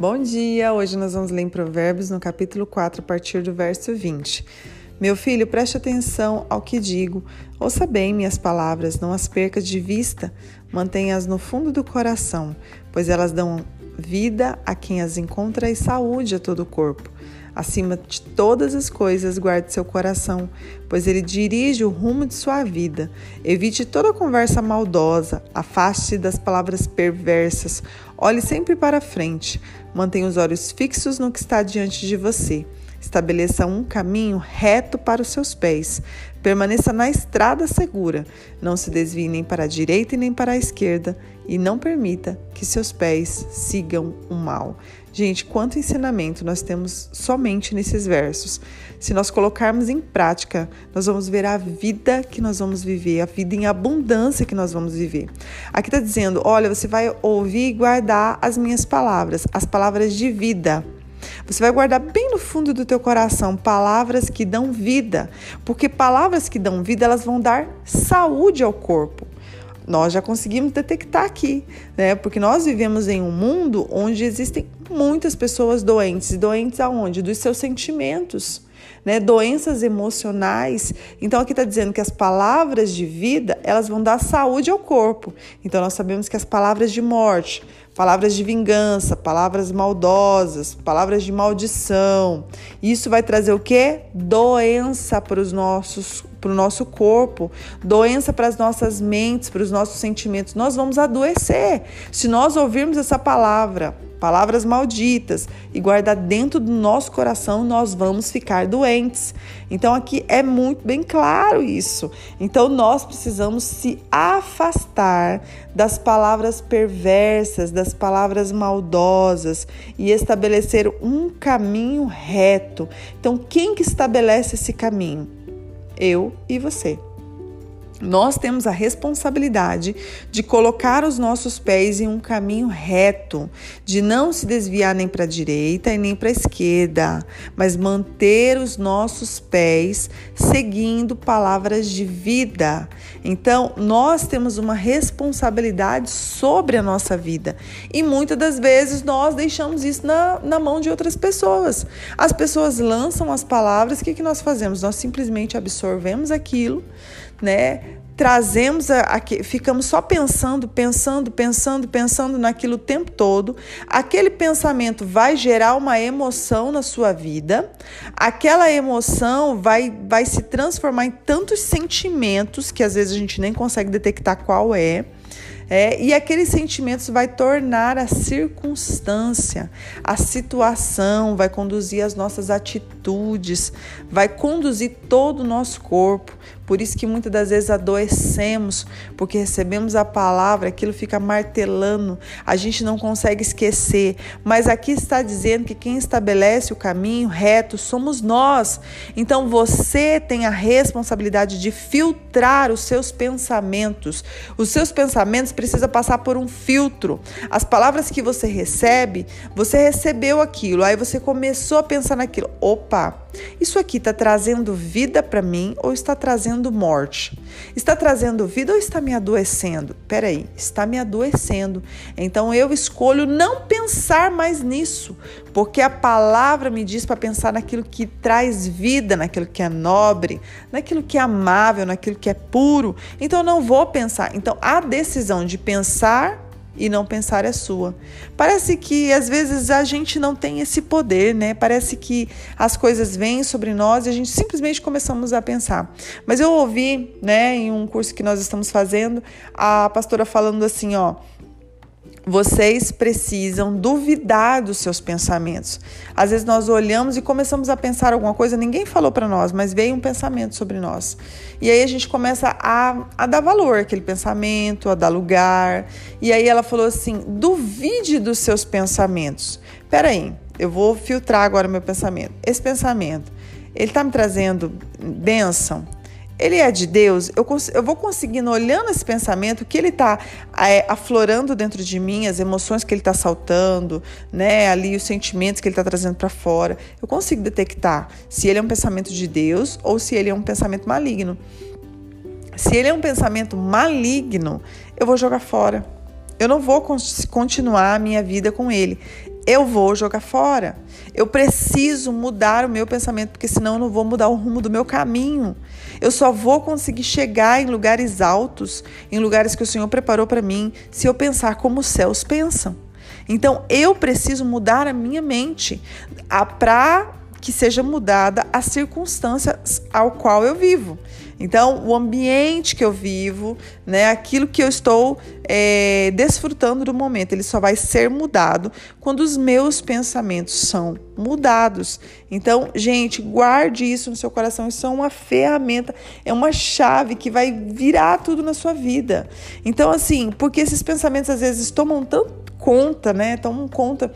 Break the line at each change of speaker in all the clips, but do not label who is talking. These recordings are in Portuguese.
Bom dia! Hoje nós vamos ler em Provérbios no capítulo 4, a partir do verso 20. Meu filho, preste atenção ao que digo. Ouça bem minhas palavras, não as perca de vista, mantenha-as no fundo do coração, pois elas dão vida a quem as encontra e saúde a todo o corpo. Acima de todas as coisas, guarde seu coração, pois ele dirige o rumo de sua vida. Evite toda conversa maldosa, afaste-se das palavras perversas, olhe sempre para frente, mantenha os olhos fixos no que está diante de você. Estabeleça um caminho reto para os seus pés. Permaneça na estrada segura. Não se desvie nem para a direita e nem para a esquerda. E não permita que seus pés sigam o mal. Gente, quanto ensinamento nós temos somente nesses versos. Se nós colocarmos em prática, nós vamos ver a vida que nós vamos viver, a vida em abundância que nós vamos viver. Aqui está dizendo: olha, você vai ouvir e guardar as minhas palavras, as palavras de vida. Você vai guardar bem no fundo do teu coração palavras que dão vida, porque palavras que dão vida, elas vão dar saúde ao corpo. Nós já conseguimos detectar aqui, né? Porque nós vivemos em um mundo onde existem muitas pessoas doentes, doentes aonde? Dos seus sentimentos. Né, doenças emocionais. Então aqui está dizendo que as palavras de vida elas vão dar saúde ao corpo. Então nós sabemos que as palavras de morte, palavras de vingança, palavras maldosas, palavras de maldição. Isso vai trazer o que? Doença para os nossos para o nosso corpo, doença para as nossas mentes, para os nossos sentimentos. Nós vamos adoecer se nós ouvirmos essa palavra palavras malditas e guardar dentro do nosso coração, nós vamos ficar doentes. Então aqui é muito bem claro isso. Então nós precisamos se afastar das palavras perversas, das palavras maldosas e estabelecer um caminho reto. Então quem que estabelece esse caminho? Eu e você. Nós temos a responsabilidade de colocar os nossos pés em um caminho reto, de não se desviar nem para a direita e nem para a esquerda, mas manter os nossos pés seguindo palavras de vida. Então, nós temos uma responsabilidade sobre a nossa vida e muitas das vezes nós deixamos isso na, na mão de outras pessoas. As pessoas lançam as palavras, o que, que nós fazemos? Nós simplesmente absorvemos aquilo né? Trazemos aqui, ficamos só pensando, pensando, pensando, pensando naquilo o tempo todo. Aquele pensamento vai gerar uma emoção na sua vida. Aquela emoção vai, vai se transformar em tantos sentimentos que às vezes a gente nem consegue detectar qual é. É, e aqueles sentimentos vai tornar a circunstância, a situação, vai conduzir as nossas atitudes, vai conduzir todo o nosso corpo. Por isso que muitas das vezes adoecemos, porque recebemos a palavra, aquilo fica martelando, a gente não consegue esquecer. Mas aqui está dizendo que quem estabelece o caminho reto somos nós. Então você tem a responsabilidade de filtrar os seus pensamentos. Os seus pensamentos precisam passar por um filtro. As palavras que você recebe, você recebeu aquilo, aí você começou a pensar naquilo. Opa, isso aqui está trazendo vida para mim ou está trazendo morte? Está trazendo vida ou está me adoecendo? Peraí, está me adoecendo. Então eu escolho não pensar mais nisso, porque a palavra me diz para pensar naquilo que traz vida, naquilo que é nobre, naquilo que é amável, naquilo que é puro. Então eu não vou pensar. Então a decisão de pensar e não pensar é sua. Parece que às vezes a gente não tem esse poder, né? Parece que as coisas vêm sobre nós e a gente simplesmente começamos a pensar. Mas eu ouvi, né, em um curso que nós estamos fazendo, a pastora falando assim, ó, vocês precisam duvidar dos seus pensamentos. Às vezes nós olhamos e começamos a pensar alguma coisa, ninguém falou para nós, mas veio um pensamento sobre nós. E aí a gente começa a, a dar valor àquele pensamento, a dar lugar. E aí ela falou assim: duvide dos seus pensamentos. Peraí, eu vou filtrar agora meu pensamento. Esse pensamento, ele está me trazendo bênção? Ele é de Deus, eu, eu vou conseguindo, olhando esse pensamento, que ele está é, aflorando dentro de mim, as emoções que ele está saltando, né, ali os sentimentos que ele está trazendo para fora, eu consigo detectar se ele é um pensamento de Deus ou se ele é um pensamento maligno. Se ele é um pensamento maligno, eu vou jogar fora. Eu não vou continuar a minha vida com ele. Eu vou jogar fora. Eu preciso mudar o meu pensamento, porque senão eu não vou mudar o rumo do meu caminho. Eu só vou conseguir chegar em lugares altos, em lugares que o Senhor preparou para mim, se eu pensar como os céus pensam. Então eu preciso mudar a minha mente para que seja mudada as circunstâncias ao qual eu vivo. Então, o ambiente que eu vivo, né, aquilo que eu estou é, desfrutando do momento, ele só vai ser mudado quando os meus pensamentos são mudados. Então, gente, guarde isso no seu coração. Isso é uma ferramenta, é uma chave que vai virar tudo na sua vida. Então, assim, porque esses pensamentos às vezes tomam tanto conta, né? Tomam conta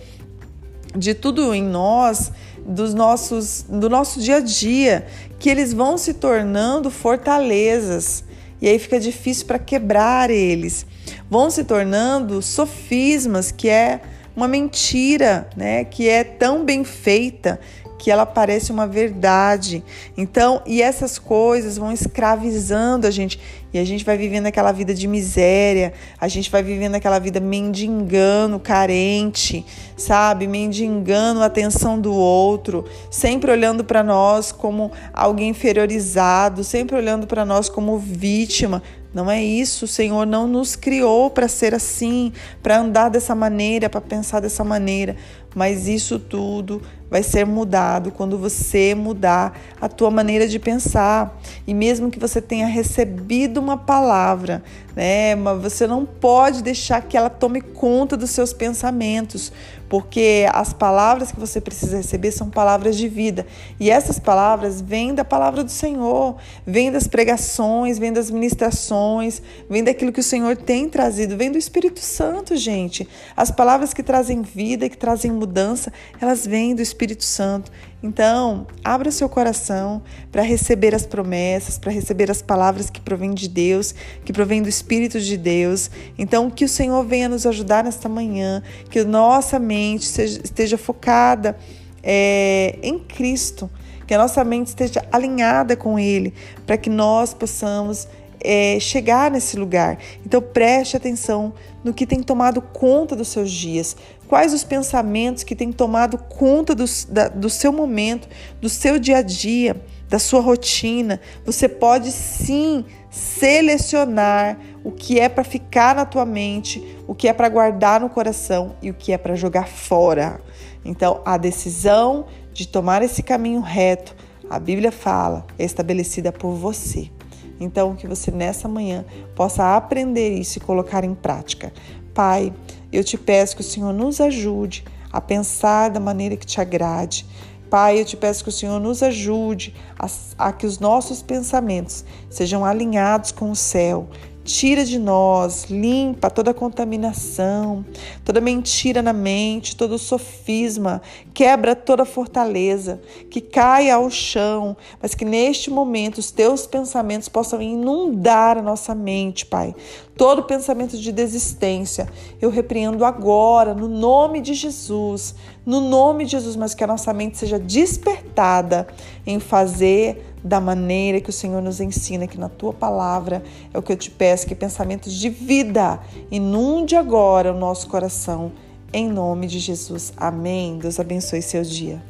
de tudo em nós, dos nossos, do nosso dia a dia, que eles vão se tornando fortalezas. E aí fica difícil para quebrar eles. Vão se tornando sofismas, que é uma mentira, né? Que é tão bem feita que ela parece uma verdade. Então, e essas coisas vão escravizando a gente e a gente vai vivendo aquela vida de miséria, a gente vai vivendo aquela vida mendigando, carente, sabe? Mendigando a atenção do outro, sempre olhando para nós como alguém inferiorizado, sempre olhando para nós como vítima. Não é isso, o Senhor não nos criou para ser assim, para andar dessa maneira, para pensar dessa maneira, mas isso tudo vai ser mudado quando você mudar a tua maneira de pensar. E mesmo que você tenha recebido uma palavra, né, mas você não pode deixar que ela tome conta dos seus pensamentos, porque as palavras que você precisa receber são palavras de vida. E essas palavras vêm da palavra do Senhor, vêm das pregações, vêm das ministrações, vêm daquilo que o Senhor tem trazido, vêm do Espírito Santo, gente. As palavras que trazem vida, que trazem mudança, elas vêm do Espírito Santo. Então, abra seu coração para receber as promessas, para receber as palavras que provêm de Deus, que provêm do Espírito de Deus. Então, que o Senhor venha nos ajudar nesta manhã, que nossa mente esteja focada é, em Cristo, que a nossa mente esteja alinhada com Ele, para que nós possamos é, chegar nesse lugar. Então preste atenção no que tem tomado conta dos seus dias. Quais os pensamentos que têm tomado conta do, da, do seu momento, do seu dia a dia, da sua rotina. Você pode sim selecionar o que é para ficar na tua mente, o que é para guardar no coração e o que é para jogar fora. Então, a decisão de tomar esse caminho reto, a Bíblia fala, é estabelecida por você. Então, que você nessa manhã possa aprender isso e colocar em prática. Pai, eu te peço que o Senhor nos ajude a pensar da maneira que te agrade. Pai, eu te peço que o Senhor nos ajude a, a que os nossos pensamentos sejam alinhados com o céu, Tira de nós, limpa toda contaminação, toda mentira na mente, todo sofisma, quebra toda fortaleza, que caia ao chão, mas que neste momento os teus pensamentos possam inundar a nossa mente, Pai. Todo pensamento de desistência, eu repreendo agora, no nome de Jesus, no nome de Jesus, mas que a nossa mente seja despertada em fazer da maneira que o Senhor nos ensina, que na tua palavra é o que eu te peço, que pensamentos de vida inunde agora o nosso coração, em nome de Jesus. Amém. Deus abençoe seu dia.